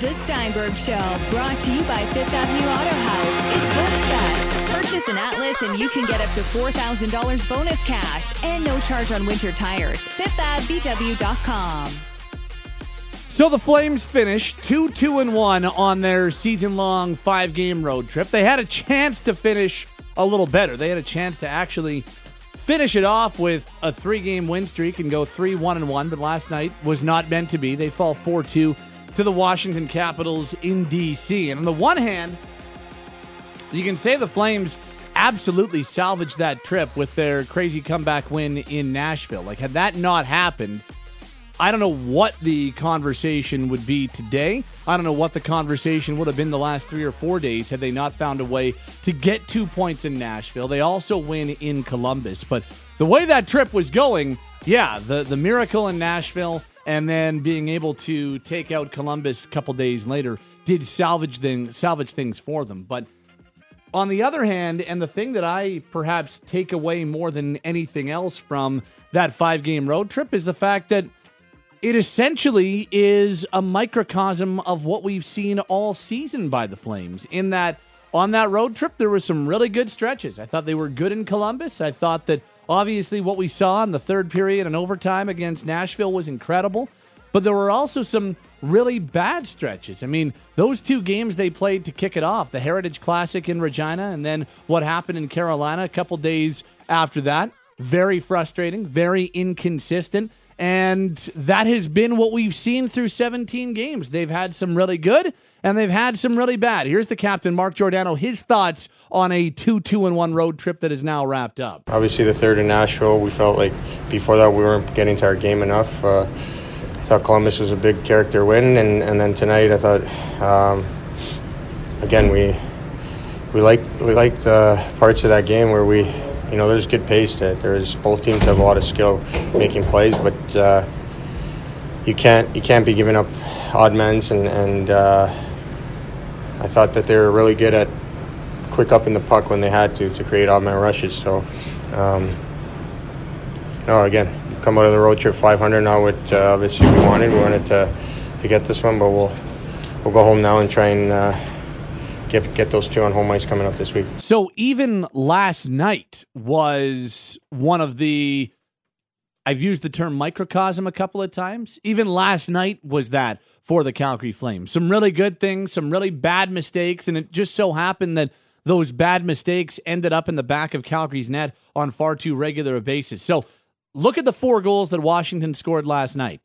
The Steinberg Show, brought to you by Fifth Avenue Auto House. It's Voice Fest. Purchase an Atlas and you can get up to $4,000 bonus cash and no charge on winter tires. FifthAvVW.com. So the Flames finished 2 2 and 1 on their season long five game road trip. They had a chance to finish a little better. They had a chance to actually finish it off with a three game win streak and go 3 1 and 1, but last night was not meant to be. They fall 4 2 to the Washington Capitals in D.C. And on the one hand, you can say the Flames absolutely salvaged that trip with their crazy comeback win in Nashville. Like, had that not happened, I don't know what the conversation would be today. I don't know what the conversation would have been the last three or four days had they not found a way to get two points in Nashville. They also win in Columbus. But the way that trip was going, yeah, the, the miracle in Nashville and then being able to take out Columbus a couple days later did salvage, thing, salvage things for them. But on the other hand, and the thing that I perhaps take away more than anything else from that five game road trip is the fact that it essentially is a microcosm of what we've seen all season by the Flames. In that, on that road trip, there were some really good stretches. I thought they were good in Columbus. I thought that obviously what we saw in the third period and overtime against Nashville was incredible. But there were also some really bad stretches. I mean, those two games they played to kick it off the Heritage Classic in Regina, and then what happened in Carolina a couple days after that. Very frustrating, very inconsistent. And that has been what we've seen through 17 games. They've had some really good and they've had some really bad. Here's the captain, Mark Giordano, his thoughts on a 2 2 and 1 road trip that is now wrapped up. Obviously, the third in Nashville, we felt like before that we weren't getting to our game enough. Uh, I thought Columbus was a big character win, and, and then tonight I thought, um, again, we we liked we liked uh, parts of that game where we you know, there's good pace to it. There's both teams have a lot of skill making plays, but uh, you can't you can't be giving up odd mens and and uh, I thought that they were really good at quick up in the puck when they had to to create odd man rushes. So, um, no, again, come out of the road trip 500. Not what uh, obviously we wanted. We wanted to to get this one, but we'll we'll go home now and try and uh, get get those two on home ice coming up this week. So even last night was one of the I've used the term microcosm a couple of times. Even last night was that for the Calgary Flames. Some really good things, some really bad mistakes, and it just so happened that those bad mistakes ended up in the back of Calgary's net on far too regular a basis. So look at the four goals that Washington scored last night.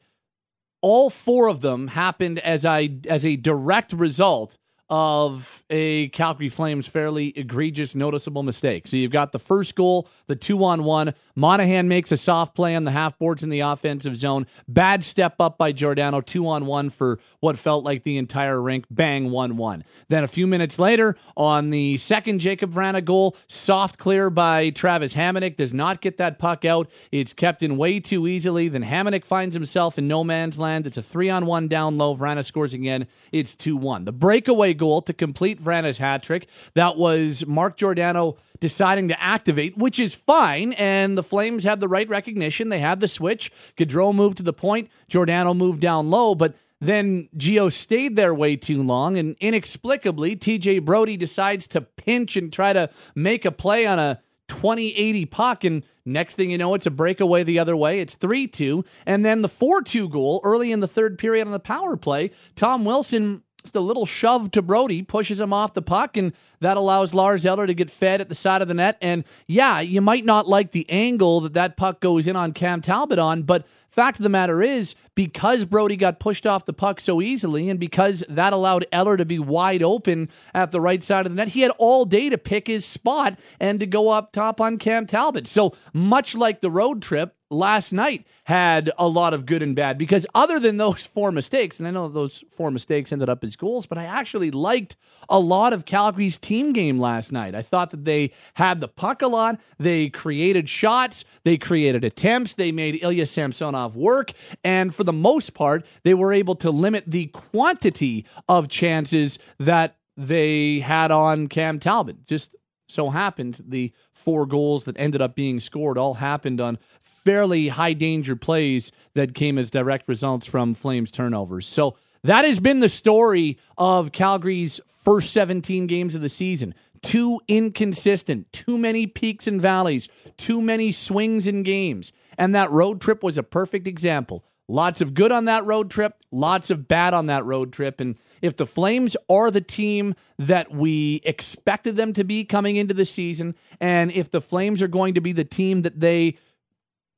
All four of them happened as I as a direct result of a Calgary Flames fairly egregious, noticeable mistake. So you've got the first goal, the two on one. Monahan makes a soft play on the half boards in the offensive zone. Bad step up by Giordano, two on one for what felt like the entire rink. Bang, 1 1. Then a few minutes later, on the second Jacob Vrana goal, soft clear by Travis Hamonic. Does not get that puck out. It's kept in way too easily. Then Hamonic finds himself in no man's land. It's a three on one down low. Vrana scores again. It's 2 1. The breakaway goal to complete Vrana's hat trick. That was Mark Giordano deciding to activate, which is fine. And the Flames had the right recognition. They had the switch. Gaudreau moved to the point. Giordano moved down low, but then Geo stayed there way too long, and inexplicably, TJ Brodie decides to pinch and try to make a play on a 2080 puck. And next thing you know, it's a breakaway the other way. It's 3 2. And then the 4 2 goal early in the third period on the power play, Tom Wilson just a little shove to Brodie pushes him off the puck, and that allows Lars Eller to get fed at the side of the net. And yeah, you might not like the angle that that puck goes in on Cam Talbot on, but fact of the matter is, because Brodie got pushed off the puck so easily, and because that allowed Eller to be wide open at the right side of the net, he had all day to pick his spot and to go up top on Cam Talbot. So much like the road trip, last night had a lot of good and bad because other than those four mistakes, and I know those four mistakes ended up as goals, but I actually liked a lot of Calgary's team game last night. I thought that they had the puck a lot, they created shots, they created attempts, they made Ilya Samsonov work, and for the most part, they were able to limit the quantity of chances that they had on Cam Talbot. Just so happened the four goals that ended up being scored all happened on fairly high danger plays that came as direct results from Flames turnovers. So That has been the story of Calgary's first 17 games of the season. Too inconsistent, too many peaks and valleys, too many swings in games. And that road trip was a perfect example. Lots of good on that road trip, lots of bad on that road trip. And if the Flames are the team that we expected them to be coming into the season, and if the Flames are going to be the team that they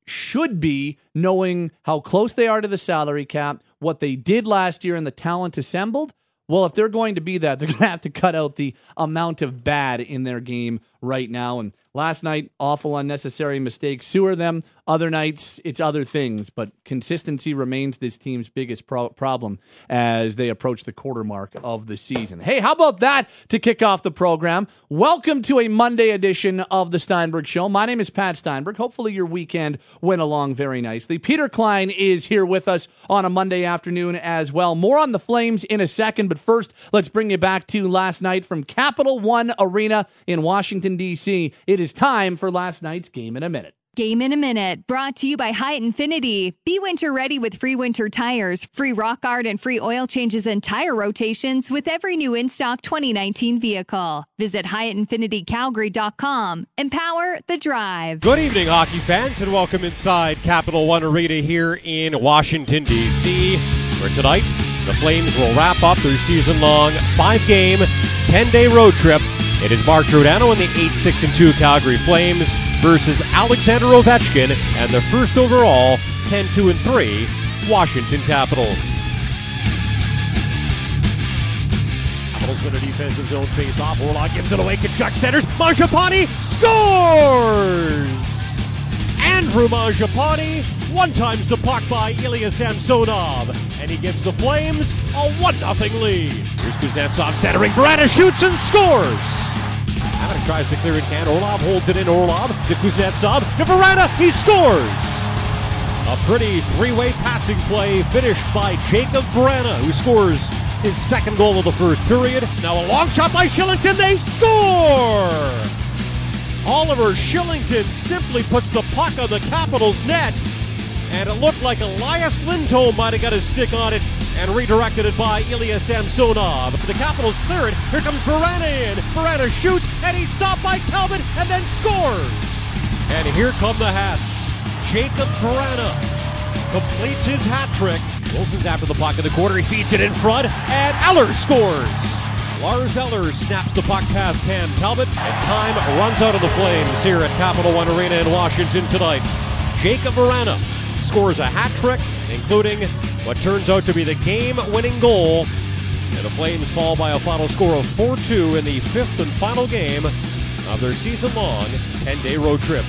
should be, knowing how close they are to the salary cap, what they did last year, and the talent assembled, well, if they're going to be that, they're going to have to cut out the amount of bad in their game right now. And last night, awful unnecessary mistakes sewer them. Other nights, it's other things. But consistency remains this team's biggest pro- problem as they approach the quarter mark of the season. Hey, how about that to kick off the program? Welcome to a Monday edition of the Steinberg Show. My name is Pat Steinberg. Hopefully, your weekend went along very nicely. Peter Klein is here with us on a Monday afternoon as well. More on the Flames in a second, but first, let's bring you back to last night from Capital One Arena in Washington, D.C. It is time for last night's game in a minute. Game in a Minute, brought to you by Hyatt Infiniti. Be winter ready with free winter tires, free rock art, and free oil changes and tire rotations with every new in stock 2019 vehicle. Visit HyattInfinitiCalgary.com. Empower the drive. Good evening, hockey fans, and welcome inside Capital One Arena here in Washington, D.C., where tonight the Flames will wrap up their season long five game, 10 day road trip. It is Mark Giordano and the 8 6 and 2 Calgary Flames versus Alexander Ovechkin and the first overall 10 2 and 3 Washington Capitals. Capitals win a defensive zone face off. Orlov gives it away. Tkachuk centers. Mangiapane scores! Andrew Mangiapane one times the puck by Ilya Samsonov, and he gives the Flames a 1 0 lead. Here's Kuznetsov centering. Vrana shoots and scores. Hamonic tries to clear it can. Orlov holds it in. Orlov to Kuznetsov to Vrana. He scores. A pretty three-way passing play finished by Jacob Vrana, who scores his second goal of the first period. Now a long shot by Kylington. They score. Oliver Kylington simply puts the puck on the Capitals' net, and it looked like Elias Lindholm might have got his stick on it and redirected it by Ilya Samsonov. The Capitals clear it. Here comes Vrana in. Vrana shoots, and he's stopped by Talbot and then scores. And here come the hats. Jacob Vrana completes his hat trick. Wilson's after the puck in the corner. He feeds it in front, and Eller scores. Lars Eller snaps the puck past Cam Talbot, and time runs out of the Flames here at Capital One Arena in Washington tonight. Jacob Vrana scores a hat trick, including what turns out to be the game-winning goal, and the Flames fall by a final score of 4-2 in the fifth and final game of their season-long 10-day road trip.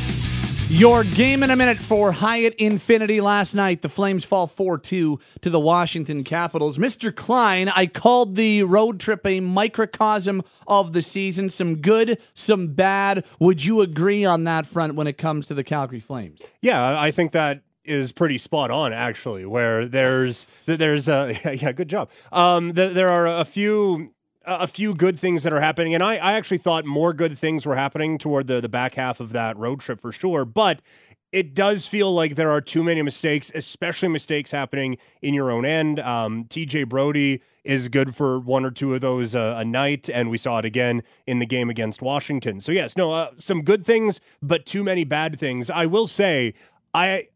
Your game in a minute for Hyatt Infiniti last night. The Flames fall 4 2 to the Washington Capitals. Mr. Klein, I called the road trip a microcosm of the season. Some good, some bad. Would you agree on that front when it comes to the Calgary Flames? Yeah, I think that is pretty spot on actually where there's there's a yeah good job um there, there are a few a few good things that are happening and I, I actually thought more good things were happening toward the the back half of that road trip for sure but it does feel like there are too many mistakes, especially mistakes happening in your own end. Um, TJ Brodie is good for one or two of those uh, a night, and we saw it again in the game against Washington. So yes, no, uh, some good things, but too many bad things. I will say, I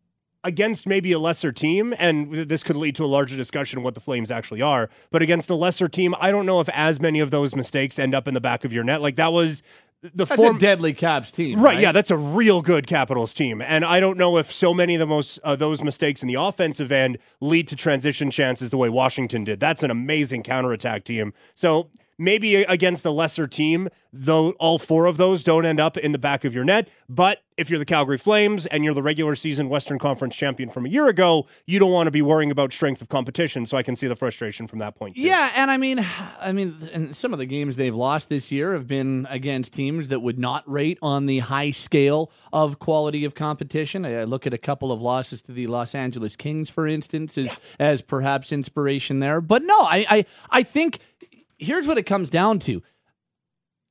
against maybe a lesser team, and this could lead to a larger discussion of what the Flames actually are, but against a lesser team, I don't know if as many of those mistakes end up in the back of your net. Like that was the That's form- a deadly Caps team. Right, Right, yeah, that's a real good Capitals team, and I don't know if so many of the most uh, those mistakes in the offensive end lead to transition chances the way Washington did. That's an amazing counterattack team. So maybe against a lesser team, though, all four of those don't end up in the back of your net. But if you're the Calgary Flames and you're the regular season Western Conference champion from a year ago, you don't want to be worrying about strength of competition. So I can see the frustration from that point. Too. Yeah, and I mean, I mean, and some of the games they've lost this year have been against teams that would not rate on the high scale of quality of competition. I look at a couple of losses to the Los Angeles Kings, for instance, as as perhaps inspiration there. But no, I I, I think here's what it comes down to.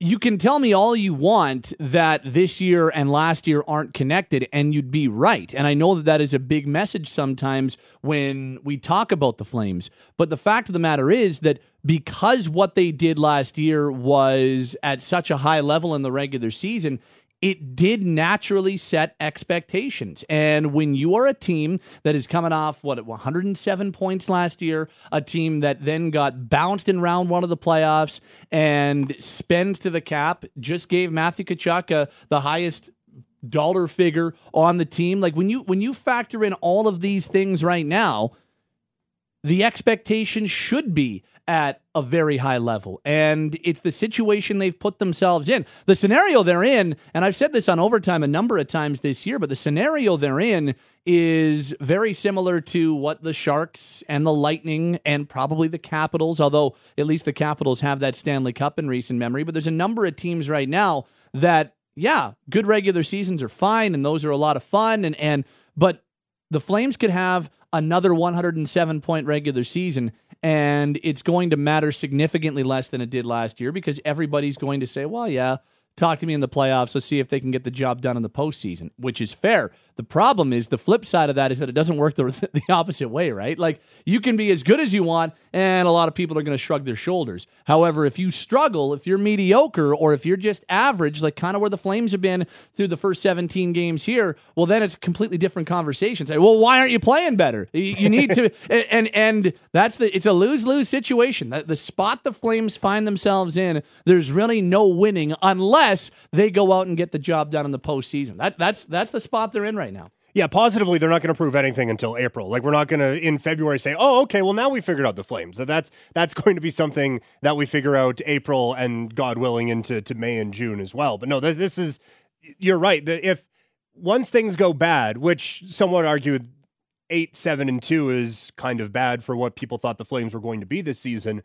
you can tell me all you want that this year and last year aren't connected, and you'd be right. And I know that that is a big message sometimes when we talk about the Flames. But the fact of the matter is that because what they did last year was at such a high level in the regular season, it did naturally set expectations. And when you are a team that is coming off, what, 107 points last year, a team that then got bounced in round one of the playoffs and spends to the cap, just gave Matthew Tkachuk uh, the highest dollar figure on the team. Like when you when you factor in all of these things right now, the expectation should be at a very high level. And it's the situation they've put themselves in. The scenario they're in, and I've said this on overtime a number of times this year, but the scenario they're in is very similar to what the Sharks and the Lightning and probably the Capitals, although at least the Capitals have that Stanley Cup in recent memory. But there's a number of teams right now that, yeah, good regular seasons are fine and those are a lot of fun. And, and, but the Flames could have another 107 point regular season and it's going to matter significantly less than it did last year because everybody's going to say, well, yeah, talk to me in the playoffs. Let's see if they can get the job done in the postseason, which is fair. The problem is the flip side of that is that it doesn't work the, the opposite way, right? Like you can be as good as you want, and a lot of people are going to shrug their shoulders. However, if you struggle, if you're mediocre, or if you're just average, like kind of where the Flames have been through the first 17 games here, well, then it's a completely different conversation. Say, well, why aren't you playing better? You need to, and and that's the it's a lose lose situation. The, the spot the Flames find themselves in, there's really no winning unless they go out and get the job done in the postseason. That that's that's the spot they're in right now. Yeah, positively, they're not going to prove anything until April. Like we're not going to in February say, "Oh, okay, well now we figured out the Flames." That that's that's going to be something that we figure out April and God willing into to May and June as well. But no, this, this is you're right. That if once things go bad, which some would argue eight, seven, and two is kind of bad for what people thought the Flames were going to be this season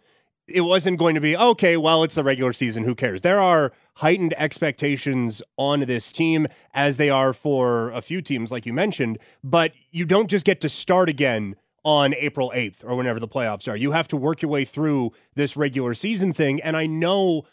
it wasn't going to be okay well it's the regular season who cares there are heightened expectations on this team as they are for a few teams like you mentioned. But you don't just get to start again on April 8th or whenever the playoffs are. You have to work your way through this regular season thing. And I know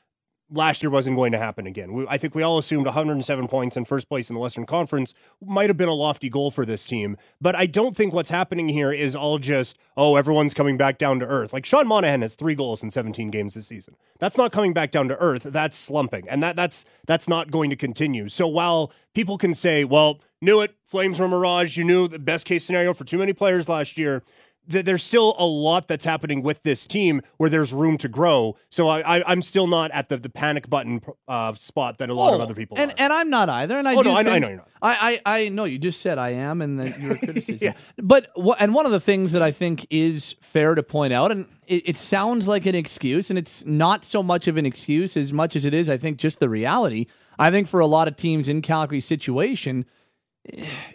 last year wasn't going to happen again. We, I think we all assumed 107 points in first place in the Western Conference might have been a lofty goal for this team, but I don't think what's happening here is all just, oh, everyone's coming back down to earth. Like Sean Monahan has three goals in 17 games this season. That's not coming back down to earth. That's slumping, and that that's that's not going to continue. So while people can say, well, knew it, Flames were mirage, you knew the best case scenario for too many players last year there's still a lot that's happening with this team where there's room to grow. So I, I, am still not at the, the panic button uh, spot that a lot oh, of other people and, are. And I'm not either. And I oh, do no, think, I, know you're not. I, I, I know you just said I am, and that you're criticism. yeah. But and one of the things that I think is fair to point out, and it, it sounds like an excuse, and it's not so much of an excuse as much as it is, I think, just the reality. I think for a lot of teams in Calgary's situation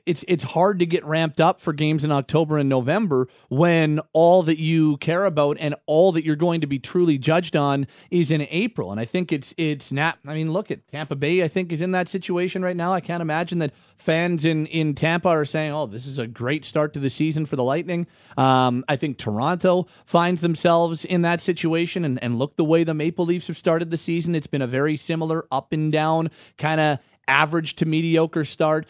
it's it's hard to get ramped up for games in October and November when all that you care about and all that you're going to be truly judged on is in April. And I think it's it's not. I mean, look at Tampa Bay. I think is in that situation right now. I can't imagine that fans in in Tampa are saying, "Oh, this is a great start to the season for the Lightning." Um, I think Toronto finds themselves in that situation, and and look the way the Maple Leafs have started the season. It's been a very similar up and down kind of average to mediocre start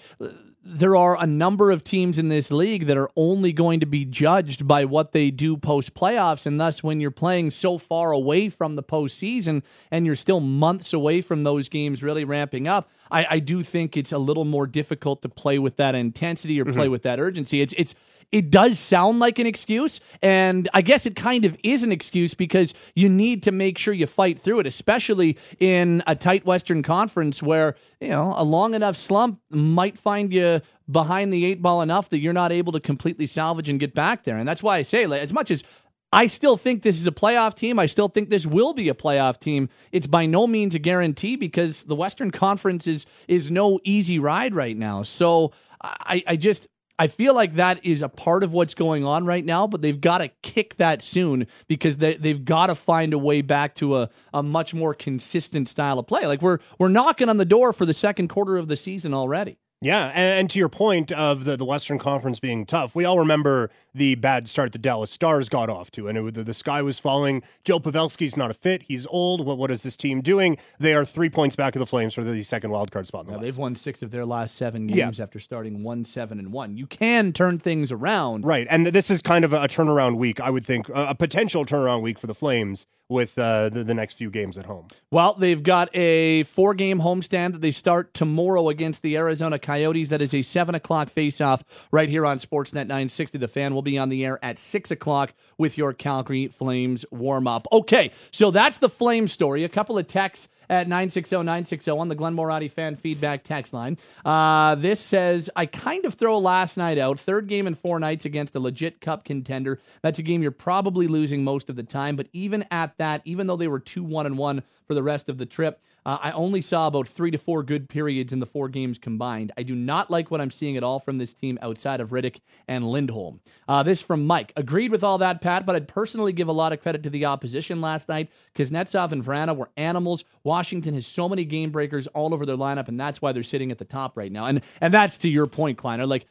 there are a number of teams in this league that are only going to be judged by what they do post playoffs. And thus, when you're playing so far away from the postseason and you're still months away from those games really ramping up, I, I do think it's a little more difficult to play with that intensity or play mm-hmm. with that urgency. It's it's it does sound like an excuse. And I guess it kind of is an excuse because you need to make sure you fight through it, especially in a tight Western Conference where, you know, a long enough slump might find you behind the eight ball enough that you're not able to completely salvage and get back there. And that's why I say, as much as I still think this is a playoff team. I still think this will be a playoff team. It's by no means a guarantee because the Western Conference is is no easy ride right now. So I, I just I feel like that is a part of what's going on right now, but they've got to kick that soon because they, they've got to find a way back to a, a much more consistent style of play. Like we're we're knocking on the door for the second quarter of the season already. Yeah, and, and, to your point of the, the Western Conference being tough, we all remember the bad start the Dallas Stars got off to, and it, the, the sky was falling. Joe Pavelski's not a fit; he's old. What what is this team doing? They are three points back of the Flames for the second wild card spot. The they've won six of their last seven games yeah. after starting one seven and one. You can turn things around, right? And this is kind of a, a turnaround week, I would think, a, a potential turnaround week for the Flames with uh, the, the next few games at home. Well, they've got a four game homestand that they start tomorrow against the Arizona Coyotes. That is a 7 o'clock faceoff right here on Sportsnet 960. The fan will be on the air at 6 o'clock with your Calgary Flames warm up. Okay, so that's the Flame story. A couple of texts at 960-960 on the Glenn Morati fan feedback text line. Uh, this says, I kind of throw last night out. Third game in four nights against a legit cup contender. That's a game you're probably losing most of the time. But even at that, even though they were 2-1 and 1 for the rest of the trip, uh, I only saw about three to four good periods in the four games combined. I do not like what I'm seeing at all from this team outside of Rittich and Lindholm. Uh, this from Mike. Agreed with all that, Pat, but I'd personally give a lot of credit to the opposition last night. Kuznetsov and Vrana were animals. Washington has so many game breakers all over their lineup, and that's why they're sitting at the top right now. And and that's to your point, Kleiner. Like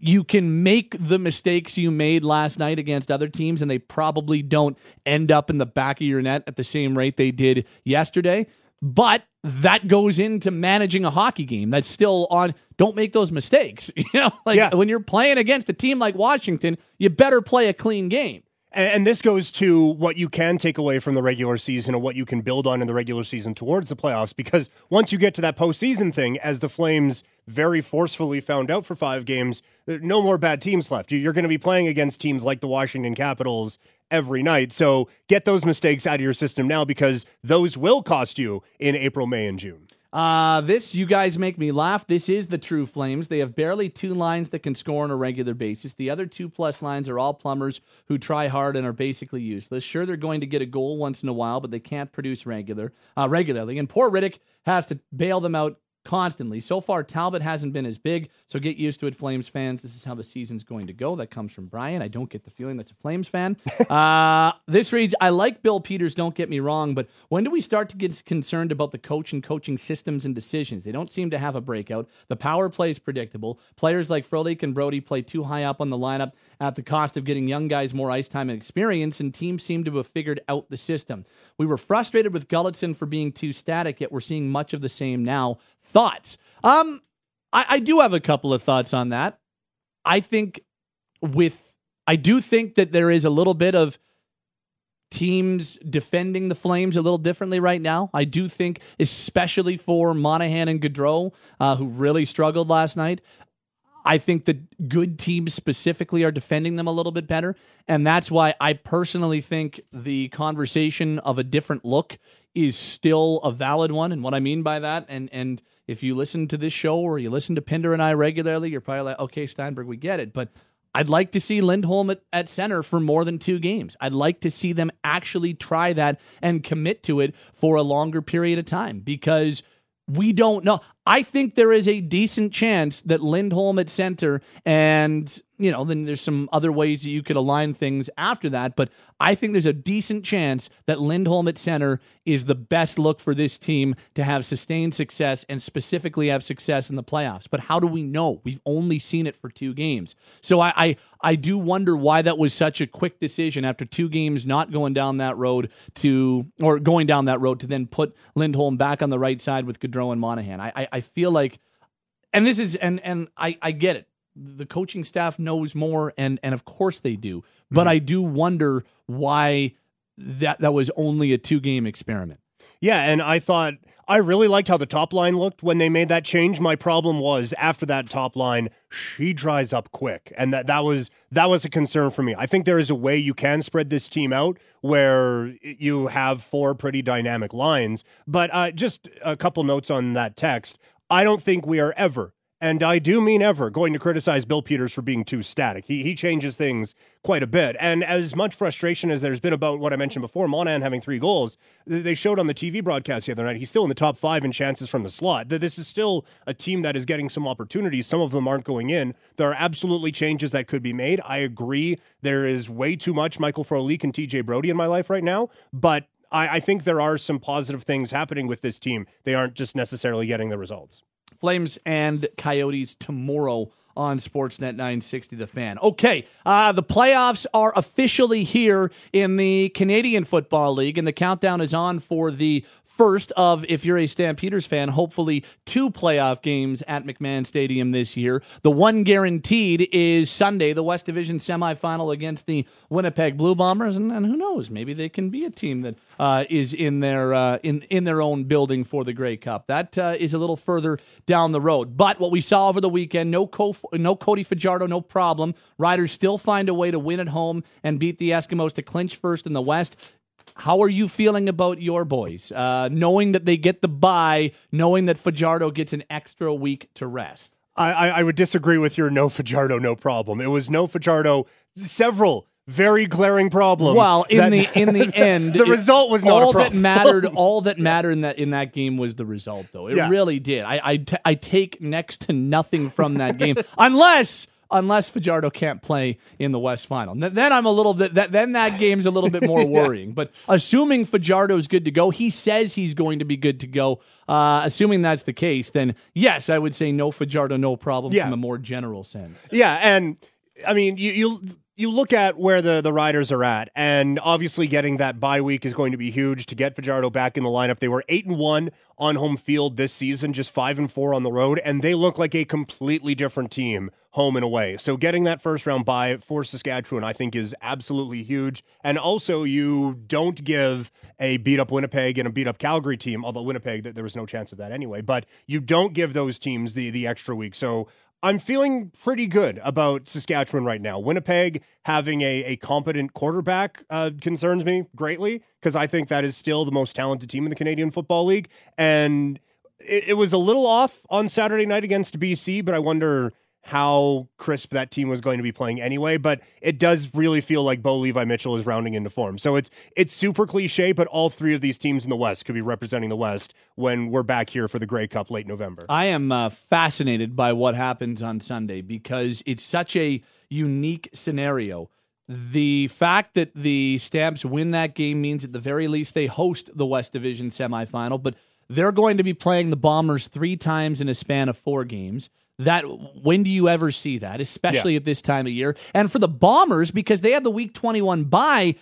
you can make the mistakes you made last night against other teams, and they probably don't end up in the back of your net at the same rate they did yesterday. But that goes into managing a hockey game. That's still on. Don't make those mistakes. You know, like yeah. when you're playing against a team like Washington, you better play a clean game. And, and this goes to what you can take away from the regular season and what you can build on in the regular season towards the playoffs. Because once you get to that postseason thing, as the Flames very forcefully found out for five games, no more bad teams left. You're going to be playing against teams like the Washington Capitals every night. So get those mistakes out of your system now because those will cost you in April, May, and June. Uh, this, you guys make me laugh. This is the True Flames. They have barely two lines that can score on a regular basis. The other two plus lines are all plumbers who try hard and are basically useless. Sure, they're going to get a goal once in a while, but they can't produce regular uh, regularly. And poor Rittich has to bail them out constantly. So far, Talbot hasn't been as big, so get used to it, Flames fans. This is how the season's going to go. That comes from Brian. I don't get the feeling that's a Flames fan. uh, this reads I like Bill Peters, don't get me wrong, but when do we start to get concerned about the coach and coaching systems and decisions? They don't seem to have a breakout. The power play is predictable. Players like Frolik and Brodie play too high up on the lineup at the cost of getting young guys more ice time and experience, and teams seem to have figured out the system. We were frustrated with Gulutzan for being too static, yet we're seeing much of the same now. Thoughts? Um, I, I do have a couple of thoughts on that. I think with I do think that there is a little bit of teams defending the Flames a little differently right now. I do think, especially for Monahan and Gaudreau, uh, who really struggled last night. I think that good teams specifically are defending them a little bit better. And that's why I personally think the conversation of a different look is still a valid one. And what I mean by that, and and if you listen to this show or you listen to Pinder and I regularly, you're probably like, okay, Steinberg, we get it. But I'd like to see Lindholm at, at, center for more than two games. I'd like to see them actually try that and commit to it for a longer period of time because we don't know. I think there is a decent chance that Lindholm at center and you know, then there's some other ways that you could align things after that. But I think there's a decent chance that Lindholm at center is the best look for this team to have sustained success and specifically have success in the playoffs. But how do we know? We've only seen it for two games. So I, I, I do wonder why that was such a quick decision after two games not going down that road to, or going down that road to then put Lindholm back on the right side with Gaudreau and Monahan. I, I, I feel like, and this is, and, and I, I get it. The coaching staff knows more and and of course they do. But mm-hmm. i do wonder why that that was only a two game experiment. Yeah and i thought i really liked how the top line looked. When they made that change my problem was after that top line she dries up quick. And that that was that was a concern for me. I think there is a way you can spread this team out where you have four pretty dynamic lines. But uh, just a couple notes on that text. I don't think we are ever and I do mean ever, going to criticize Bill Peters for being too static. He he changes things quite a bit. And as much frustration as there's been about what I mentioned before, Monahan having three goals, they showed on the TV broadcast the other night, he's still in the top five in chances from the slot. That this is still a team that is getting some opportunities. Some of them aren't going in. There are absolutely changes that could be made. I agree. There is way too much Michael Frolik and TJ Brodie in my life right now, but I, I think there are some positive things happening with this team. They aren't just necessarily getting the results. Flames and Coyotes tomorrow on Sportsnet 960 The Fan. Okay, uh, the playoffs are officially here in the Canadian Football League, and the countdown is on for the first of, if you're a Stampeders fan, hopefully two playoff games at McMahon Stadium this year. The one guaranteed is Sunday, the West Division semifinal against the Winnipeg Blue Bombers, and, and who knows, maybe they can be a team that uh, is in their uh, in in their own building for the Grey Cup. That uh, is a little further down the road. But what we saw over the weekend, no no Cody Fajardo, no problem. Riders still find a way to win at home and beat the Eskimos to clinch first in the West. How are you feeling about your boys? Uh, knowing that they get the bye, knowing that Fajardo gets an extra week to rest. I, I, I would disagree with your no Fajardo, no problem. It was no Fajardo, several very glaring problems. Well, in that- the in the end, the it- result was not all a problem. that mattered. All that mattered in that in that game was the result, though. It Yeah. really did. I I, t- I take next to nothing from that game, unless unless Fajardo can't play in the West Final. Then I'm a little bit. That, then that game's a little bit more worrying. But assuming Fajardo is good to go, he says he's going to be good to go. Uh, assuming that's the case, then yes, I would say no Fajardo, no problem Yeah. from a more general sense. Yeah, and I mean, you you you look at where the the Riders are at, and obviously getting that bye week is going to be huge to get Fajardo back in the lineup. They were eight and one on home field this season, just five and four on the road, and they look like a completely different team home and away. So getting that first round bye for Saskatchewan, I think, is absolutely huge. And also, you don't give a beat up Winnipeg and a beat up Calgary team, although Winnipeg, th- there was no chance of that anyway. But you don't give those teams the the extra week. So I'm feeling pretty good about Saskatchewan right now. Winnipeg having a, a competent quarterback uh, concerns me greatly because I think that is still the most talented team in the Canadian Football League. And it, it was a little off on Saturday night against BC, but I wonder how crisp that team was going to be playing anyway. But it does really feel like Bo Levi Mitchell is rounding into form. So it's it's super cliche, but all three of these teams in the West could be representing the West when we're back here for the Grey Cup late November. I am uh, fascinated by what happens on Sunday because it's such a unique scenario. The fact that the Stamps win that game means at the very least they host the West Division semifinal, but they're going to be playing the Bombers three times in a span of four games. That when do you ever see that, especially at this time of year? And for the Bombers, because they had the Week 21 bye,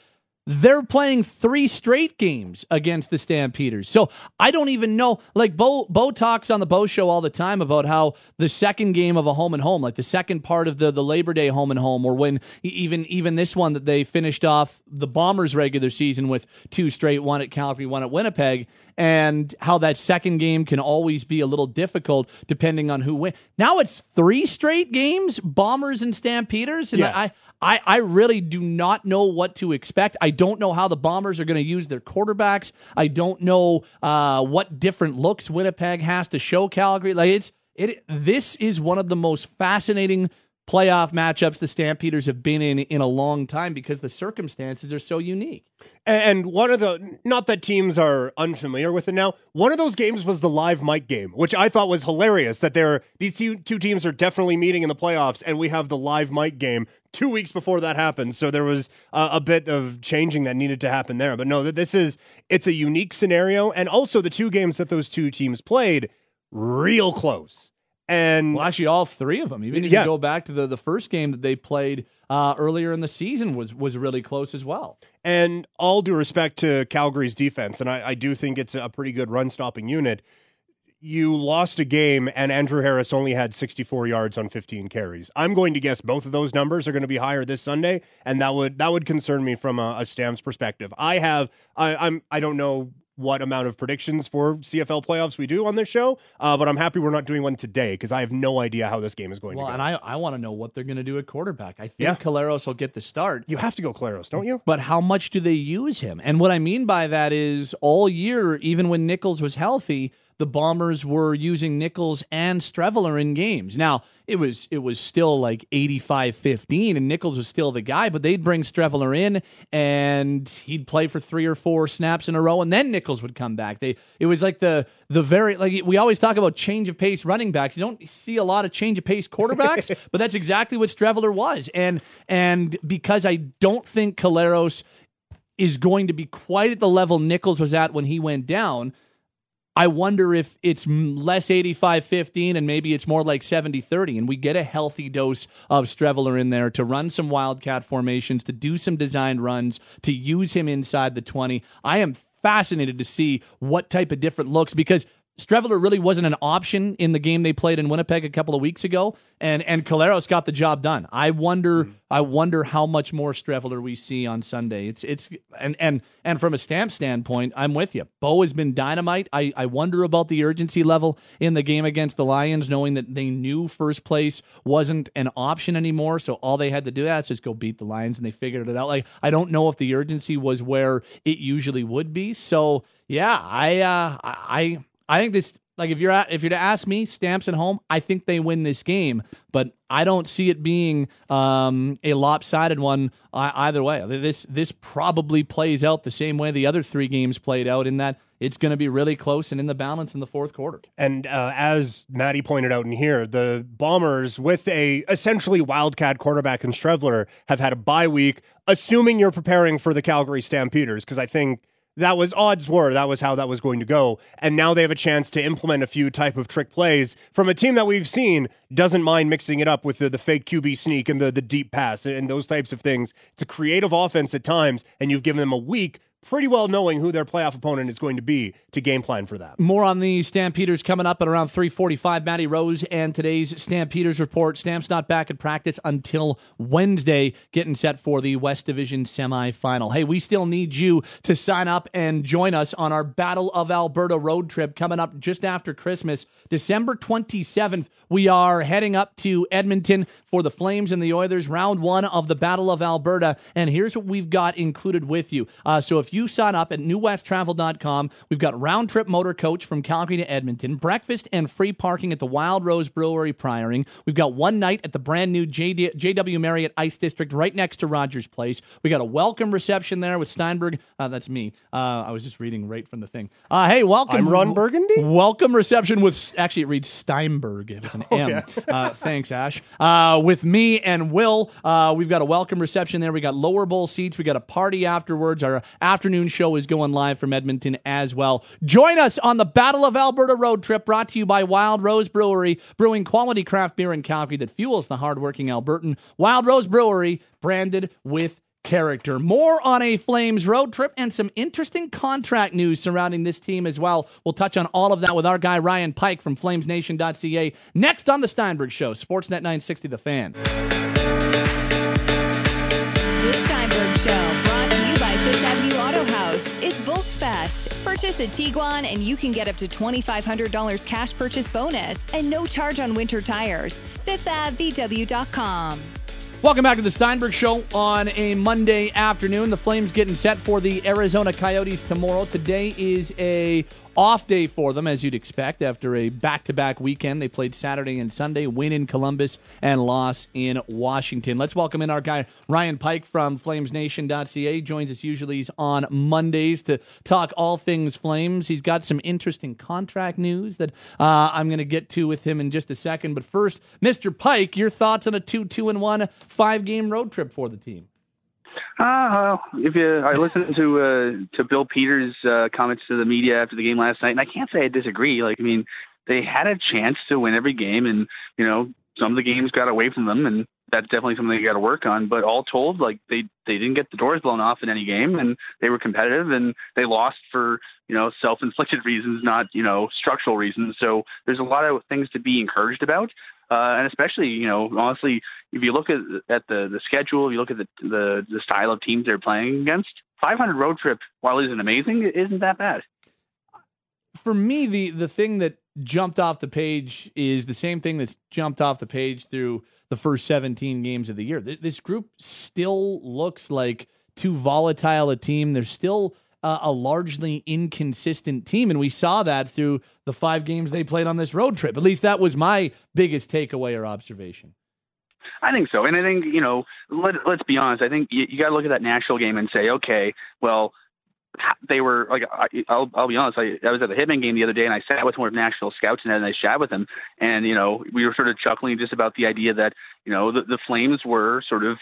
they're playing three straight games against the Stampeders. So I don't even know. Like Bo, Bo talks on the Bo show all the time about how the second game of a home and home, like the second part of the the Labor Day home and home, or when even even this one that they finished off the Bombers regular season with two straight, one at Calgary, one at Winnipeg, and how that second game can always be a little difficult depending on who wins. Now it's three straight games, Bombers and Stampeders, and Yeah. I. I, I really do not know what to expect. I don't know how the Bombers are going to use their quarterbacks. I don't know uh, what different looks Winnipeg has to show Calgary. Like it's it. This is one of the most fascinating playoff matchups the Stampeders have been in in a long time because the circumstances are so unique. And one of the, not that teams are unfamiliar with it now, one of those games was the live mic game, which I thought was hilarious that they're, these two, two teams are definitely meeting in the playoffs, and we have the live mic game two weeks before that happened. So there was uh, a bit of changing that needed to happen there. But no, that this is, it's a unique scenario. And also the two games that those two teams played, real close. And Well, actually, all three of them. Even if Yeah. you go back to the, the first game that they played uh, earlier in the season, was was really close as well. And all due respect to Calgary's defense, and I, I do think it's a pretty good run stopping unit. You lost a game, and Andrew Harris only had 64 yards on 15 carries. I'm going to guess both of those numbers are going to be higher this Sunday, and that would that would concern me from a, a Stamps perspective. I have I, I'm I don't know what amount of predictions for CFL playoffs we do on this show, uh, but I'm happy we're not doing one today because I have no idea how this game is going Well, to go. and I, I want to know what they're going to do at quarterback. I think Yeah. Collaros will get the start. you have to go Collaros, don't you? But how much do they use him? And what I mean by that is all year, even when Nichols was healthy, the Bombers were using Nichols and Streveler in games. Now, it was it was still like 85-15 and Nichols was still the guy, but they'd bring Streveler in and he'd play for 3 or 4 snaps in a row and then Nichols would come back. They it was like the the very like we always talk about change of pace running backs. You don't see a lot of change of pace quarterbacks, but that's exactly what Streveler was. And and because I don't think Collaros is going to be quite at the level Nichols was at when he went down. I wonder if it's less 85 15 and maybe it's more like 70 30, and we get a healthy dose of Streveler in there to run some Wildcat formations, to do some designed runs, to use him inside the 20. I am fascinated to see what type of different looks because Streveler really wasn't an option in the game they played in Winnipeg a couple of weeks ago, and and Collaros got the job done. I wonder, mm. I wonder how much more Streveler we see on Sunday. It's it's and and and from a stamp standpoint, I'm with you. Bo has been dynamite. I I wonder about the urgency level in the game against the Lions, knowing that they knew first place wasn't an option anymore. So all they had to do that's just go beat the Lions, and they figured it out. Like I don't know if the urgency was where it usually would be. So yeah, I uh, I I think this like if you're at, if you're to ask me, Stamps at home, I think they win this game, but I don't see it being um, a lopsided one uh, either way. This this probably plays out the same way the other three games played out in that it's going to be really close and in the balance in the fourth quarter. And uh, as Maddie pointed out in here, the Bombers with a essentially wildcat quarterback in Streveler have had a bye week. Assuming you're preparing for the Calgary Stampeders, because I think that was odds were that was how that was going to go. And now they have a chance to implement a few type of trick plays from a team that we've seen doesn't mind mixing it up with the, the fake qb sneak and the, the deep pass and those types of things. It's a creative offense at times and you've given them a week pretty well knowing who their playoff opponent is going to be to game plan for that. More on the Stampeders coming up at around 345. Matty Rose and today's Stampeders report. Stamps not back at practice until Wednesday, getting set for the West Division semifinal. Hey, we still need you to sign up and join us on our Battle of Alberta road trip coming up just after Christmas. December 27th, we are heading up to Edmonton for the Flames and the Oilers, round one of the Battle of Alberta. And here's what we've got included with you. Uh, so if you sign up at newwesttravel.com, we've got round trip motor coach from Calgary to Edmonton, breakfast and free parking at the Wild Rose Brewery Prioring. We've got one night at the brand new JD, JW Marriott Ice District right next to Rogers Place. We got a welcome reception there with Steinberg. Uh, that's me. Uh, I was just reading right from the thing. Uh, hey, welcome. I'm Ron Burgundy. Welcome reception with, actually, it reads Steinberg with an oh, M. Yeah. Uh, thanks, Ash. Uh, with me and Will, uh, we've got a welcome reception there. We got lower bowl seats. We got a party afterwards. Our after afternoon show is going live from Edmonton as well. Join us on the Battle of Alberta road trip brought to you by Wild Rose Brewery, brewing quality craft beer in Calgary that fuels the hardworking Albertan. Wild Rose Brewery, branded with character. More on a Flames road trip and some interesting contract news surrounding this team as well. We'll touch on all of that with our guy Ryan Pike from FlamesNation.ca next on the Steinberg Show, Sportsnet 960 The Fan. Purchase a Tiguan and you can get up to $2,500 cash purchase bonus and no charge on winter tires. FifthAvVW.com. Welcome back to the Steinberg Show on a Monday afternoon. The Flames getting set for the Arizona Coyotes tomorrow. Today is a off day for them, as you'd expect, after a back to back weekend. They played Saturday and Sunday, win in Columbus and loss in Washington. Let's welcome in our guy, Ryan Pike from FlamesNation.ca. Joins us usually on Mondays to talk all things Flames. He's got some interesting contract news that uh, I'm going to get to with him in just a second. But first, Mr. Pike, your thoughts on a 2 2 and 1 five game road trip for the team? Uh, if you, I listened to uh, to Bill Peters' uh, comments to the media after the game last night, and I can't say I disagree. Like, I mean, they had a chance to win every game, and you know, some of the games got away from them, and that's definitely something they got to work on. But all told, like they they didn't get the doors blown off in any game, and they were competitive, and they lost for you know self-inflicted reasons, not you know structural reasons. So there's a lot of things to be encouraged about. Uh, and especially, you know, honestly, if you look at at the the schedule, if you look at the the, the style of teams they're playing against, 500 road trip, while isn't amazing, isn't that bad. For me, the the thing that jumped off the page is the same thing that's jumped off the page through the first 17 games of the year. This group still looks like too volatile a team. They're still uh, a largely inconsistent team. And we saw that through the five games they played on this road trip. At least that was my biggest takeaway or observation. I think so. And I think, you know, let, let's be honest. I think you, you got to look at that Nashville game and say, okay, well, they were like I, I'll I'll be honest. I, I was at the Hitman game the other day, and I sat with one of national scouts and had a nice chat with him. And you know, we were sort of chuckling just about the idea that you know the, the Flames were sort of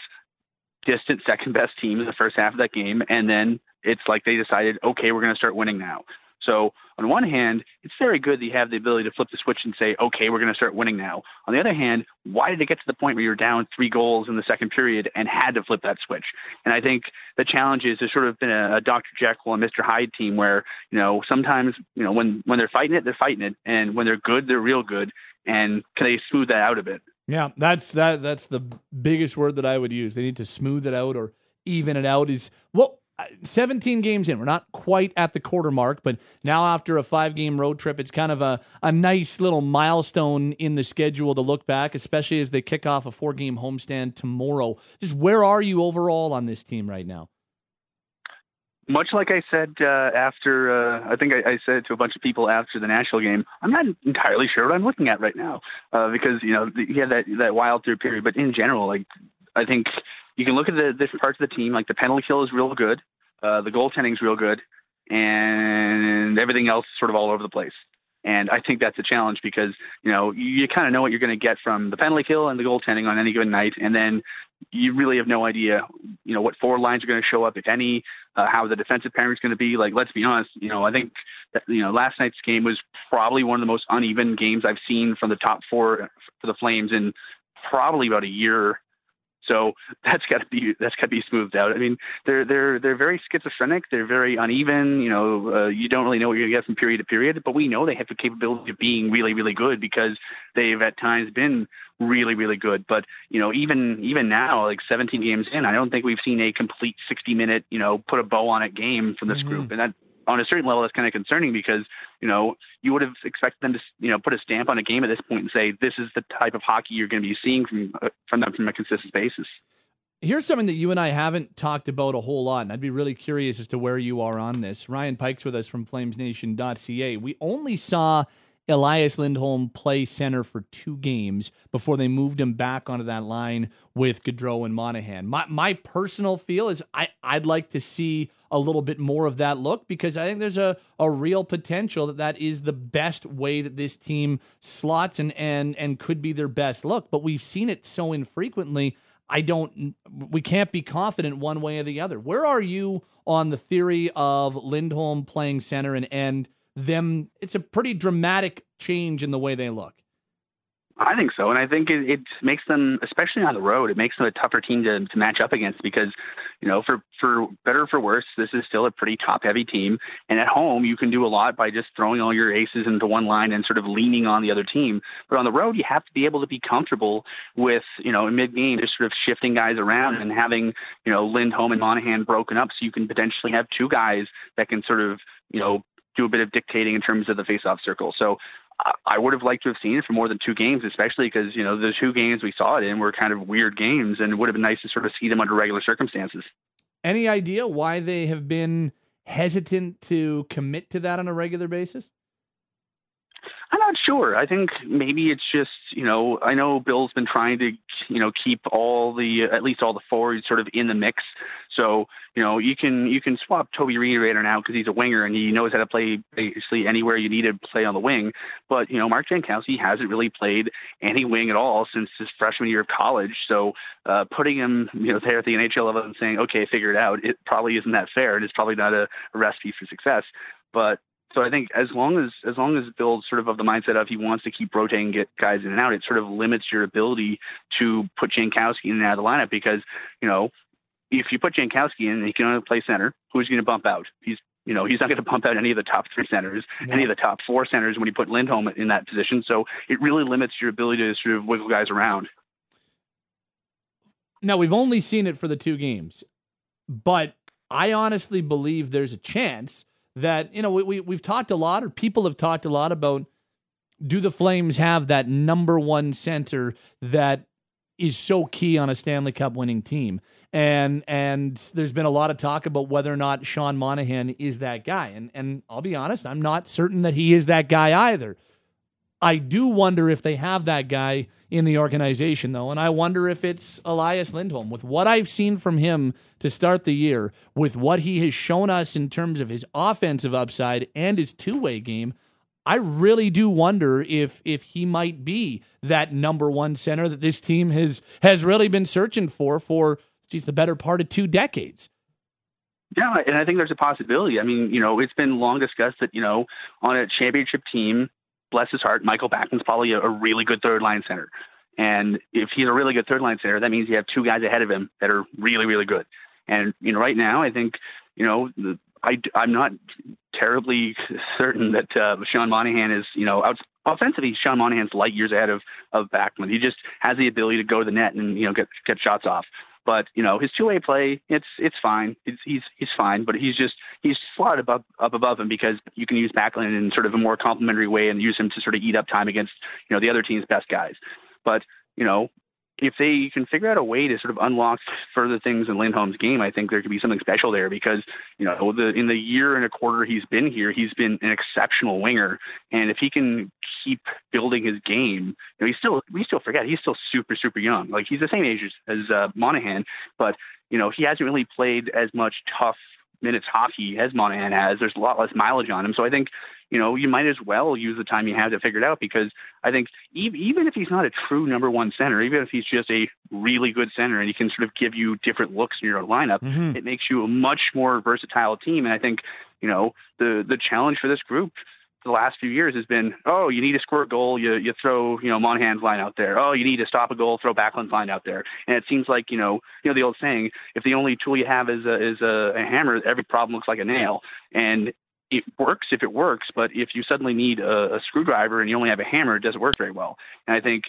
distant second best team in the first half of that game, and then it's like they decided, okay, we're going to start winning now. So on one hand, it's very good that you have the ability to flip the switch and say, okay, we're going to start winning now. On the other hand, why did it get to the point where you're down three goals in the second period and had to flip that switch? And I think the challenge is there's sort of been a, a Dr. Jekyll and Mr. Hyde team where, you know, sometimes, you know, when, when they're fighting it, they're fighting it. And when they're good, they're real good. And can they smooth that out a bit? Yeah, that's that. That's the biggest word that I would use. They need to smooth it out or even it out. Is well, 17 games in. We're not quite at the quarter mark, but now after a five game road trip, it's kind of a, a nice little milestone in the schedule to look back, especially as they kick off a four game homestand tomorrow. Just where are you overall on this team right now? Much like I said uh, after, uh, I think I, I said to a bunch of people after the Nashville game, I'm not entirely sure what I'm looking at right now uh, because you know you have that that wild through period, but in general, like I think you can look at the different parts of the team. Like the penalty kill is real good, uh, the goaltending is real good, and everything else is sort of all over the place. And I think that's a challenge because you know you, you kind of know what you're going to get from the penalty kill and the goaltending on any given night, and then you really have no idea, you know, what forward lines are going to show up, if any, uh, how the defensive pairing is going to be. Like, let's be honest, you know, I think that, you know last night's game was probably one of the most uneven games I've seen from the top four for the Flames in probably about a year so that's got to be that's got to be smoothed out. I mean, they're they're they're very schizophrenic. They're very uneven. You know, uh, you don't really know what you're gonna get from period to period. But we know they have the capability of being really really good because they've at times been really really good. But you know, even even now, like 17 games in, I don't think we've seen a complete 60 minute you know put a bow on it game from this mm-hmm. group, and that on a certain level that's kind of concerning because you know you would have expected them to you know put a stamp on a game at this point and say this is the type of hockey you're going to be seeing from uh, from them from a consistent basis. Here's something that you and I haven't talked about a whole lot, and I'd be really curious as to where you are on this. Ryan Pike's with us from FlamesNation.ca. We only saw Elias Lindholm play center for two games before they moved him back onto that line with Gaudreau and Monahan. My my personal feel is I, I'd like to see a little bit more of that look because I think there's a, a real potential that that is the best way that this team slots and, and and could be their best look. But we've seen it so infrequently. I don't we can't be confident one way or the other. Where are you on the theory of Lindholm playing center and end them. It's a pretty dramatic change in the way they look. I think so, and I think it, it makes them, especially on the road, it makes them a tougher team to, to match up against because, you know, for for better or for worse, this is still a pretty top-heavy team, and at home you can do a lot by just throwing all your aces into one line and sort of leaning on the other team. But on the road, you have to be able to be comfortable with, you know, in mid-game just sort of shifting guys around and having, you know, Lindholm and Monahan broken up, so you can potentially have two guys that can sort of, you know, do a bit of dictating in terms of the face-off circle. So I would have liked to have seen it for more than two games, especially because you know the two games we saw it in were kind of weird games, and it would have been nice to sort of see them under regular circumstances. Any idea why they have been hesitant to commit to that on a regular basis? I'm not sure. I think maybe it's just you know I know Bill's been trying to you know keep all the at least all the forwards sort of in the mix. So you know you can you can swap Toby Niederreiter now because he's a winger and he knows how to play basically anywhere you need to play on the wing. But you know Mark Jankowski hasn't really played any wing at all since his freshman year of college. So uh, putting him you know there at the NHL level and saying okay figure it out it probably isn't that fair and it's probably not a, a recipe for success. But so I think as long as as long as Bill's sort of of the mindset of he wants to keep rotating, get guys in and out, it sort of limits your ability to put Jankowski in and out of the lineup because you know if you put Jankowski in and he can only play center, who's going to bump out? He's you know, he's not going to bump out any of the top three centers, yeah. any of the top four centers when you put Lindholm in that position. So it really limits your ability to sort of wiggle guys around. Now, we've only seen it for the two games, but I honestly believe there's a chance that you know we, we we've talked a lot, or people have talked a lot about. Do the Flames have that number one center that is so key on a Stanley Cup winning team? And and there's been a lot of talk about whether or not Sean Monahan is that guy. And and I'll be honest, I'm not certain that he is that guy either. I do wonder if they have that guy in the organization, though, and I wonder if it's Elias Lindholm. With what I've seen from him to start the year, with what he has shown us in terms of his offensive upside and his two way game, I really do wonder if if he might be that number one center that this team has has really been searching for for geez the better part of two decades. Yeah, and I think there's a possibility. I mean, you know, it's been long discussed that you know, on a championship team, bless his heart, Michael Backlund's probably a, a really good third line center. And if he's a really good third line center, that means you have two guys ahead of him that are really, really good. And you know, right now, I think you know, the, I I'm not terribly certain that uh, Sean Monahan is you know out, offensively. Sean Monahan's light years ahead of of Backlund. He just has the ability to go to the net and you know get get shots off. But you know his two way play, it's it's fine. It's, he's he's fine, but he's just he's slotted above up above him because you can use Backlund in sort of a more complementary way and use him to sort of eat up time against you know the other team's best guys. But you know if they can figure out a way to sort of unlock further things in Lindholm's game, I think there could be something special there because, you know, the in the year and a quarter he's been here, he's been an exceptional winger. And if he can keep building his game, you know, he's still we still forget he's still super, super young. Like he's the same age as, as uh, Monahan, but you know, he hasn't really played as much tough minutes hockey as Monahan has. There's a lot less mileage on him. So I think you know, you might as well use the time you have to figure it out because I think even if he's not a true number one center, even if he's just a really good center and he can sort of give you different looks in your lineup, mm-hmm. it makes you a much more versatile team. And I think, you know, the the challenge for this group the last few years has been, oh, you need to score a goal, you you throw, you know, Monahan's line out there. Oh, you need to stop a goal, throw Backlund's line out there. And it seems like, you know, you know the old saying, if the only tool you have is a is a, a hammer, every problem looks like a nail. And it works if it works, but if you suddenly need a, a screwdriver and you only have a hammer, it doesn't work very well. And I think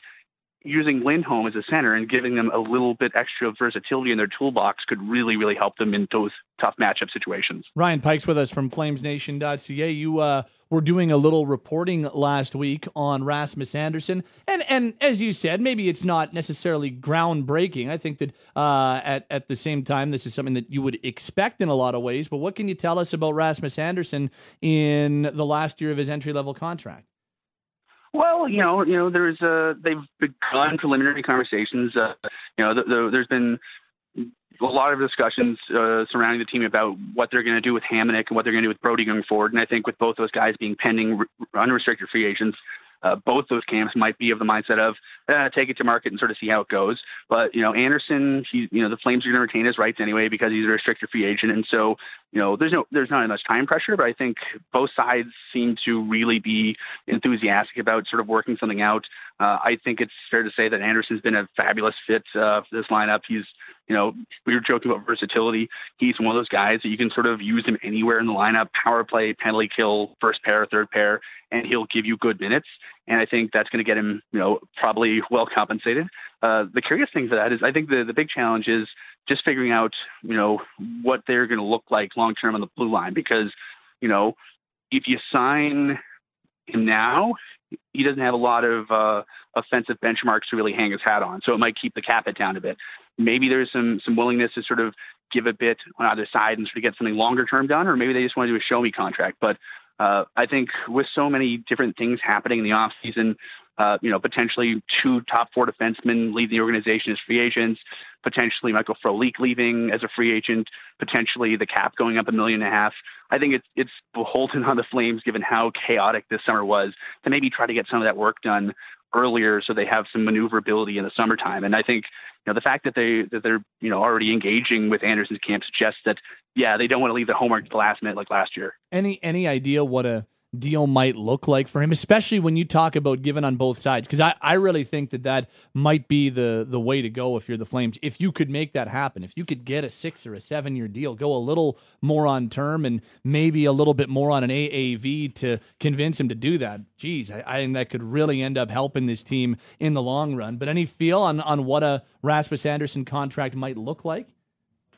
using Lindholm as a center and giving them a little bit extra versatility in their toolbox could really, really help them in those tough matchup situations. Ryan Pike's with us from FlamesNation.ca. You uh, were doing a little reporting last week on Rasmus Andersson, and and as you said, maybe it's not necessarily groundbreaking. I think that uh, at at the same time, this is something that you would expect in a lot of ways. But what can you tell us about Rasmus Andersson in the last year of his entry level contract? Well, you know, you know, there's uh, they've begun preliminary conversations. Uh, you know, the, the, there's been a lot of discussions uh, surrounding the team about what they're going to do with Hamonic and what they're going to do with Brodie going forward. And I think with both those guys being pending unrestricted free agents, uh, both those camps might be of the mindset of uh, take it to market and sort of see how it goes. But you know, Andersson, he, you know, the Flames are going to retain his rights anyway because he's a restricted free agent, and so you know, there's no there's not much time pressure. But I think both sides seem to really be enthusiastic about sort of working something out. Uh, I think it's fair to say that Andersson's been a fabulous fit uh, for this lineup. He's you know, we were joking about versatility. He's one of those guys that you can sort of use him anywhere in the lineup, power play, penalty kill, first pair, third pair, and he'll give you good minutes. And I think that's going to get him, you know, probably well compensated. Uh, the curious thing for that is I think the, the big challenge is just figuring out, you know, what they're going to look like long term on the blue line because, you know, if you sign him now, he doesn't have a lot of uh, offensive benchmarks to really hang his hat on. So it might keep the cap it down a bit maybe there's some some willingness to sort of give a bit on either side and sort of get something longer term done, or maybe they just want to do a show me contract. But uh, I think with so many different things happening in the off season, uh, you know, potentially two top four defensemen leave the organization as free agents, potentially Michael Frolik leaving as a free agent, potentially the cap going up a million and a half. I think it's it's beholden on the Flames, given how chaotic this summer was, to maybe try to get some of that work done earlier so they have some maneuverability in the summertime. And I think you know the fact that they that they're you know already engaging with Andersson's camp suggests that yeah they don't want to leave the homework to the last minute like last year. Any any idea what a deal might look like for him, especially when you talk about giving on both sides. Because I, I really think that that might be the the way to go if you're the Flames. If you could make that happen, if you could get a six or a seven year deal, go a little more on term and maybe a little bit more on an AAV to convince him to do that. Geez, I, I think that could really end up helping this team in the long run. But any feel on on what a Rasmus Andersson contract might look like?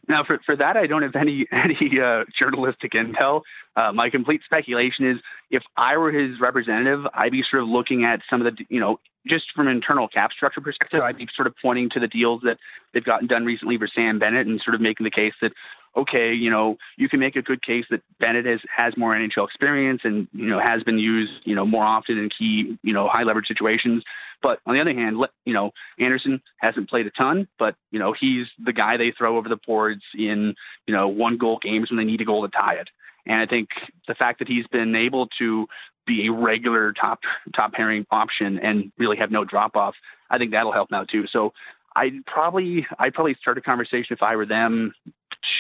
Now, for for that, I don't have any any uh, journalistic intel. Uh, my complete speculation is if I were his representative, I'd be sort of looking at some of the, you know, just from an internal cap structure perspective, I'd be sort of pointing to the deals that they've gotten done recently for Sam Bennett and sort of making the case that, okay, you know, you can make a good case that Bennett has, has more NHL experience and, you know, has been used, you know, more often in key, you know, high leverage situations. But on the other hand, you know, Andersson hasn't played a ton, but, you know, he's the guy they throw over the boards in, you know, one goal games when they need a goal to tie it. And I think the fact that he's been able to be a regular top top pairing option and really have no drop off, I think that'll help now too. So I'd probably I'd probably start a conversation if I were them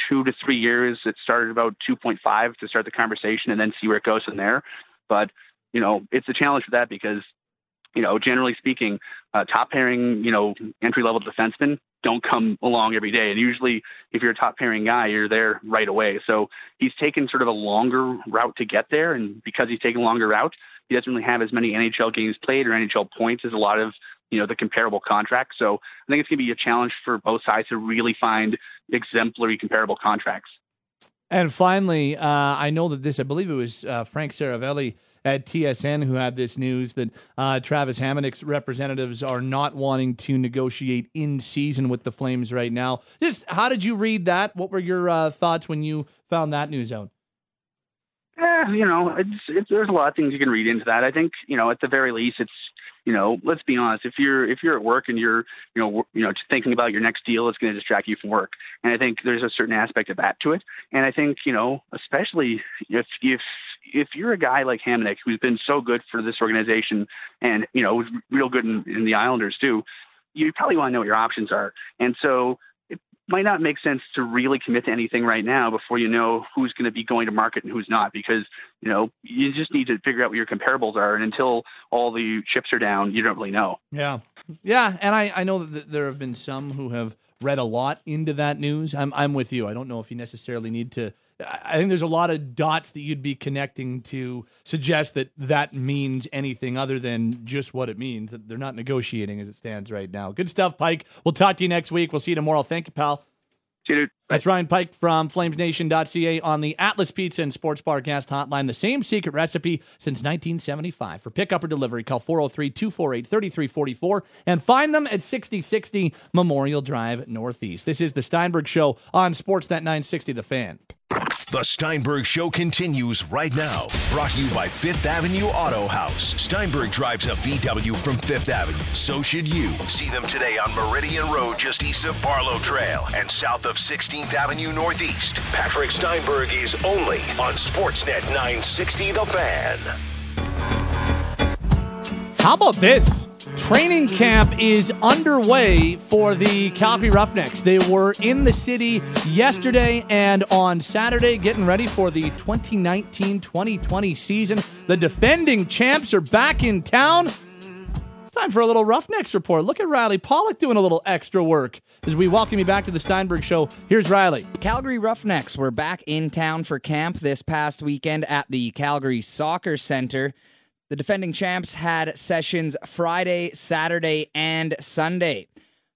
two to three years. It started about 2.5 to start the conversation and then see where it goes from there. But, you know, it's a challenge for that because, you know, generally speaking, uh, top pairing, you know, entry level defensemen don't come along every day. And usually, if you're a top pairing guy, you're there right away. So he's taken sort of a longer route to get there. And because he's taken a longer route, he doesn't really have as many NHL games played or NHL points as a lot of you know the comparable contracts. So I think it's going to be a challenge for both sides to really find exemplary comparable contracts. And finally, uh, I know that this, I believe it was uh, Frank Seravalli at TSN who had this news that uh, Travis Hamonic's representatives are not wanting to negotiate in season with the Flames right now. Just how did you read that? What were your uh, thoughts when you found that news out? Eh, you know, it's, it's, there's a lot of things you can read into that. I think, you know, at the very least, it's you know, let's be honest. If you're if you're at work and you're you know you know just thinking about your next deal, it's going to distract you from work. And I think there's a certain aspect of that to it. And I think you know, especially if if if you're a guy like Hamonic who's been so good for this organization and you know was real good in, in the Islanders too, you probably want to know what your options are. And so might not make sense to really commit to anything right now before you know who's going to be going to market and who's not because you know you just need to figure out what your comparables are and until all the chips are down you don't really know. Yeah yeah and i i know that there have been some who have read a lot into that news i'm i'm with you i don't know if you necessarily need to I think there's a lot of dots that you'd be connecting to suggest that that means anything other than just what it means. That they're not negotiating as it stands right now. Good stuff, Pike. We'll talk to you next week. We'll see you tomorrow. Thank you, pal. Dude. That's Ryan Pike from FlamesNation.ca on the Atlas Pizza and Sports guest hotline. The same secret recipe since 1975. For pickup or delivery, call 403 248 3344 and find them at 6060 Memorial Drive Northeast. This is the Steinberg Show on Sportsnet 960 The Fan. The Steinberg Show continues right now. Brought to you by Fifth Avenue Auto House. Steinberg drives a VW from Fifth Avenue. So should you. See them today on Meridian Road, just east of Barlow Trail and south of 16th Avenue Northeast. Patrick Steinberg is only on Sportsnet 960 The Fan. How about this? Training camp is underway for the Calgary Roughnecks. They were in the city yesterday and on Saturday getting ready for the 2019 2020 season. The defending champs are back in town. It's time for a little Roughnecks report. Look at Riley Pollock doing a little extra work as we welcome you back to the Steinberg Show. Here's Riley. Calgary Roughnecks were back in town for camp this past weekend at the Calgary Soccer Center. The defending champs had sessions Friday, Saturday, and Sunday.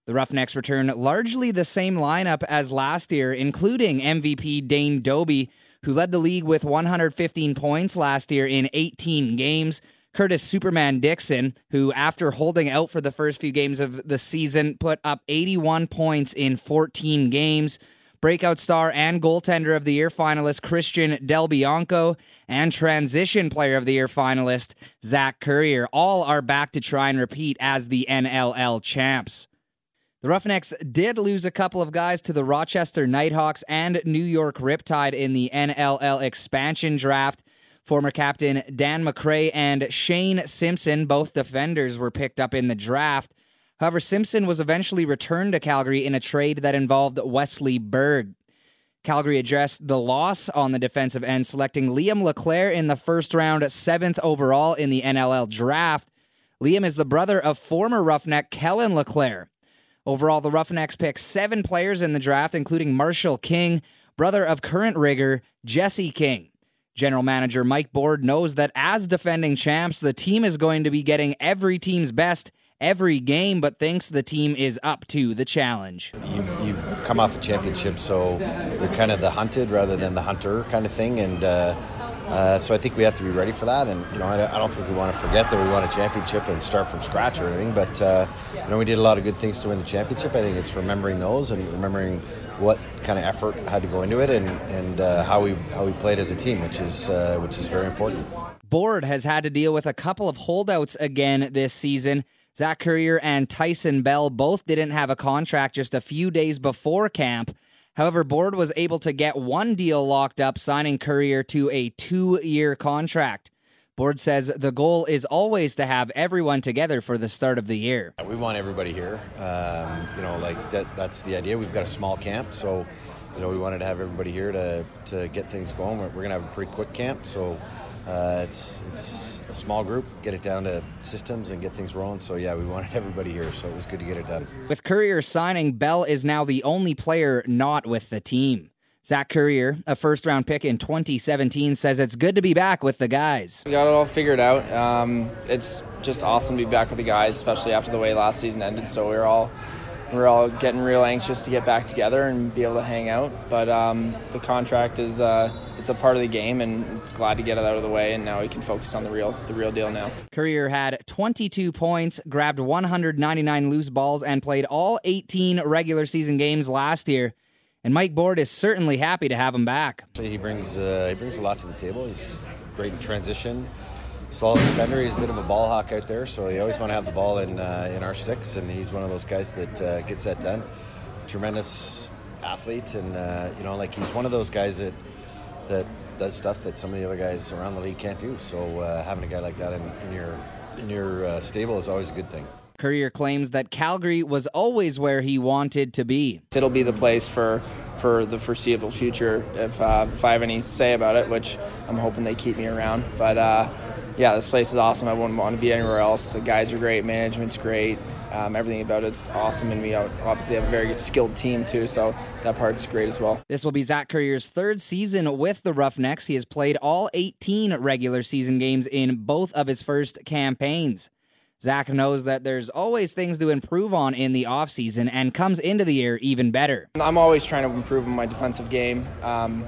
The Roughnecks return largely the same lineup as last year, including MVP Dane Dobbie, who led the league with 115 points last year in 18 games. Curtis Superman Dickson, who, after holding out for the first few games of the season, put up 81 points in 14 games breakout star and goaltender of the year finalist Christian Del Bianco, and transition player of the year finalist Zach Currier. All are back to try and repeat as the NLL champs. The Roughnecks did lose a couple of guys to the Rochester Knighthawks and New York Riptide in the NLL expansion draft. Former captain Dan MacRae and Shane Simpson, both defenders, were picked up in the draft. However, Simpson was eventually returned to Calgary in a trade that involved Wesley Berg. Calgary addressed the loss on the defensive end, selecting Liam LeClaire in the first round, seventh overall in the NLL draft. Liam is the brother of former Roughneck Kellen LeClaire. Overall, the Roughnecks picked seven players in the draft, including Marshall King, brother of current rigger Jesse King. General manager Mike Board knows that as defending champs, the team is going to be getting every team's best every game, but thinks the team is up to the challenge. You, you come off a championship, so you're kind of the hunted rather than the hunter kind of thing, and uh, uh, so I think we have to be ready for that. And you know, I, I, don't think we want to forget that we won a championship and start from scratch or anything. But uh, you know, we did a lot of good things to win the championship. I think it's remembering those and remembering what kind of effort had to go into it and and uh, how we how we played as a team, which is uh, which is very important. Board has had to deal with a couple of holdouts again this season. Zach Currier and Tyson Bell both didn't have a contract just a few days before camp. However, Board was able to get one deal locked up, signing Currier to a two year contract. Board says the goal is always to have everyone together for the start of the year. We want everybody here. Um, you know, like that, that's the idea. We've got a small camp, so you know we wanted to have everybody here to, to get things going. We're, we're going to have a pretty quick camp, so uh, it's it's a small group. Get it down to systems and get things rolling. So yeah, we wanted everybody here, so it was good to get it done. With Currier signing, Bell is now the only player not with the team. Zach Currier, a first round pick in 2017, says it's good to be back with the guys. We got it all figured out. Um, it's just awesome to be back with the guys, especially after the way last season ended. So we're all we're all getting real anxious to get back together and be able to hang out. But um, the contract is uh, it's a part of the game, and glad to get it out of the way. And now we can focus on the real the real deal now. Currier had 22 points, grabbed 199 loose balls, and played all 18 regular season games last year and Mike Board is certainly happy to have him back. He brings uh, he brings a lot to the table. He's great in transition, solid defender. He's a bit of a ball hawk out there, so you always want to have the ball in uh, in our sticks, and he's one of those guys that uh, gets that done. Tremendous athlete, and uh, you know, like he's one of those guys that that does stuff that some of the other guys around the league can't do. So uh, having a guy like that in, in your in your uh, stable is always a good thing. Currier claims that Calgary was always where he wanted to be. It'll be the place for for the foreseeable future if, uh, if I have any say about it, which I'm hoping they keep me around. But uh, yeah, this place is awesome. I wouldn't want to be anywhere else. The guys are great, management's great, um, everything about it's awesome, and we obviously have a very skilled team too, so that part's great as well. This will be Zach Currier's third season with the Roughnecks. He has played all 18 regular season games in both of his first campaigns. Zach knows that there's always things to improve on in the offseason and comes into the year even better. I'm always trying to improve on my defensive game. Um,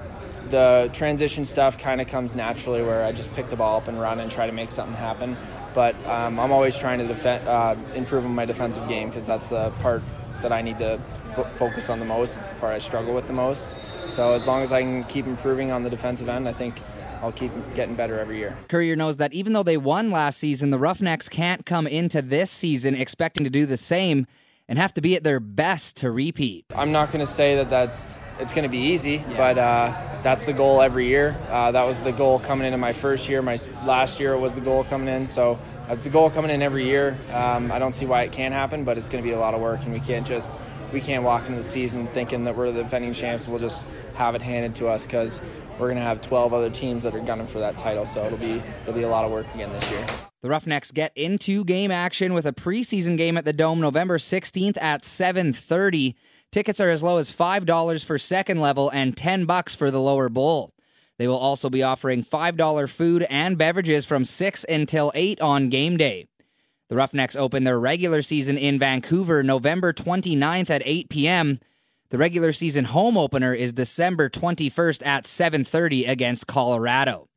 the transition stuff kind of comes naturally where I just pick the ball up and run and try to make something happen. But um, I'm always trying to defend, uh, improve on my defensive game because that's the part that I need to f- focus on the most. It's the part I struggle with the most. So as long as I can keep improving on the defensive end, I think I'll keep getting better every year. Currier knows that even though they won last season, the Roughnecks can't come into this season expecting to do the same and have to be at their best to repeat. I'm not going to say that that's it's going to be easy, yeah. but uh, that's the goal every year. Uh, that was the goal coming into my first year. My last year was the goal coming in, so that's the goal coming in every year. Um, I don't see why it can't happen, but it's going to be a lot of work, and we can't just we can't walk into the season thinking that we're the defending champs. We'll just have it handed to us because we're going to have 12 other teams that are gunning for that title. So it'll be it'll be a lot of work again this year. The Roughnecks get into game action with a preseason game at the Dome November 16th at 7:30. Tickets are as low as $5 for second level and 10 bucks for the lower bowl. They will also be offering $5 food and beverages from 6 until 8 on game day. The Roughnecks open their regular season in Vancouver November 29th at 8 p.m. The regular season home opener is December 21st at 7:30 against Colorado.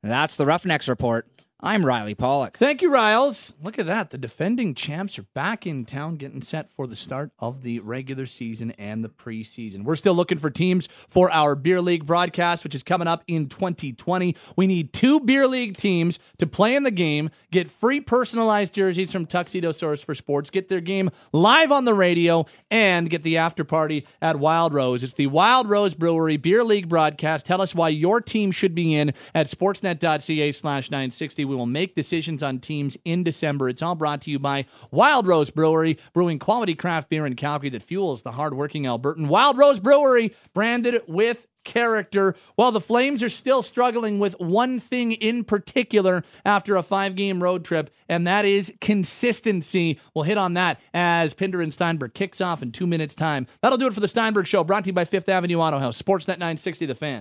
That's the Roughnecks report. I'm Riley Pollock. Thank you, Riles. Look at that. The defending champs are back in town getting set for the start of the regular season and the preseason. We're still looking for teams for our Beer League broadcast, which is coming up in 2020. We need two Beer League teams to play in the game, get free personalized jerseys from Tuxedo Source for Sports, get their game live on the radio, and get the after party at Wild Rose. It's the Wild Rose Brewery Beer League broadcast. Tell us why your team should be in at sportsnet.ca slash 960. We will make decisions on teams in December. It's all brought to you by Wild Rose Brewery, brewing quality craft beer in Calgary that fuels the hardworking Albertan. Wild Rose Brewery, branded with character. While the Flames are still struggling with one thing in particular after a five game road trip, and that is consistency. We'll hit on that as Pinder and Steinberg kicks off in two minutes' time. That'll do it for the Steinberg Show, brought to you by Fifth Avenue Auto House, Sportsnet 960, The Fan.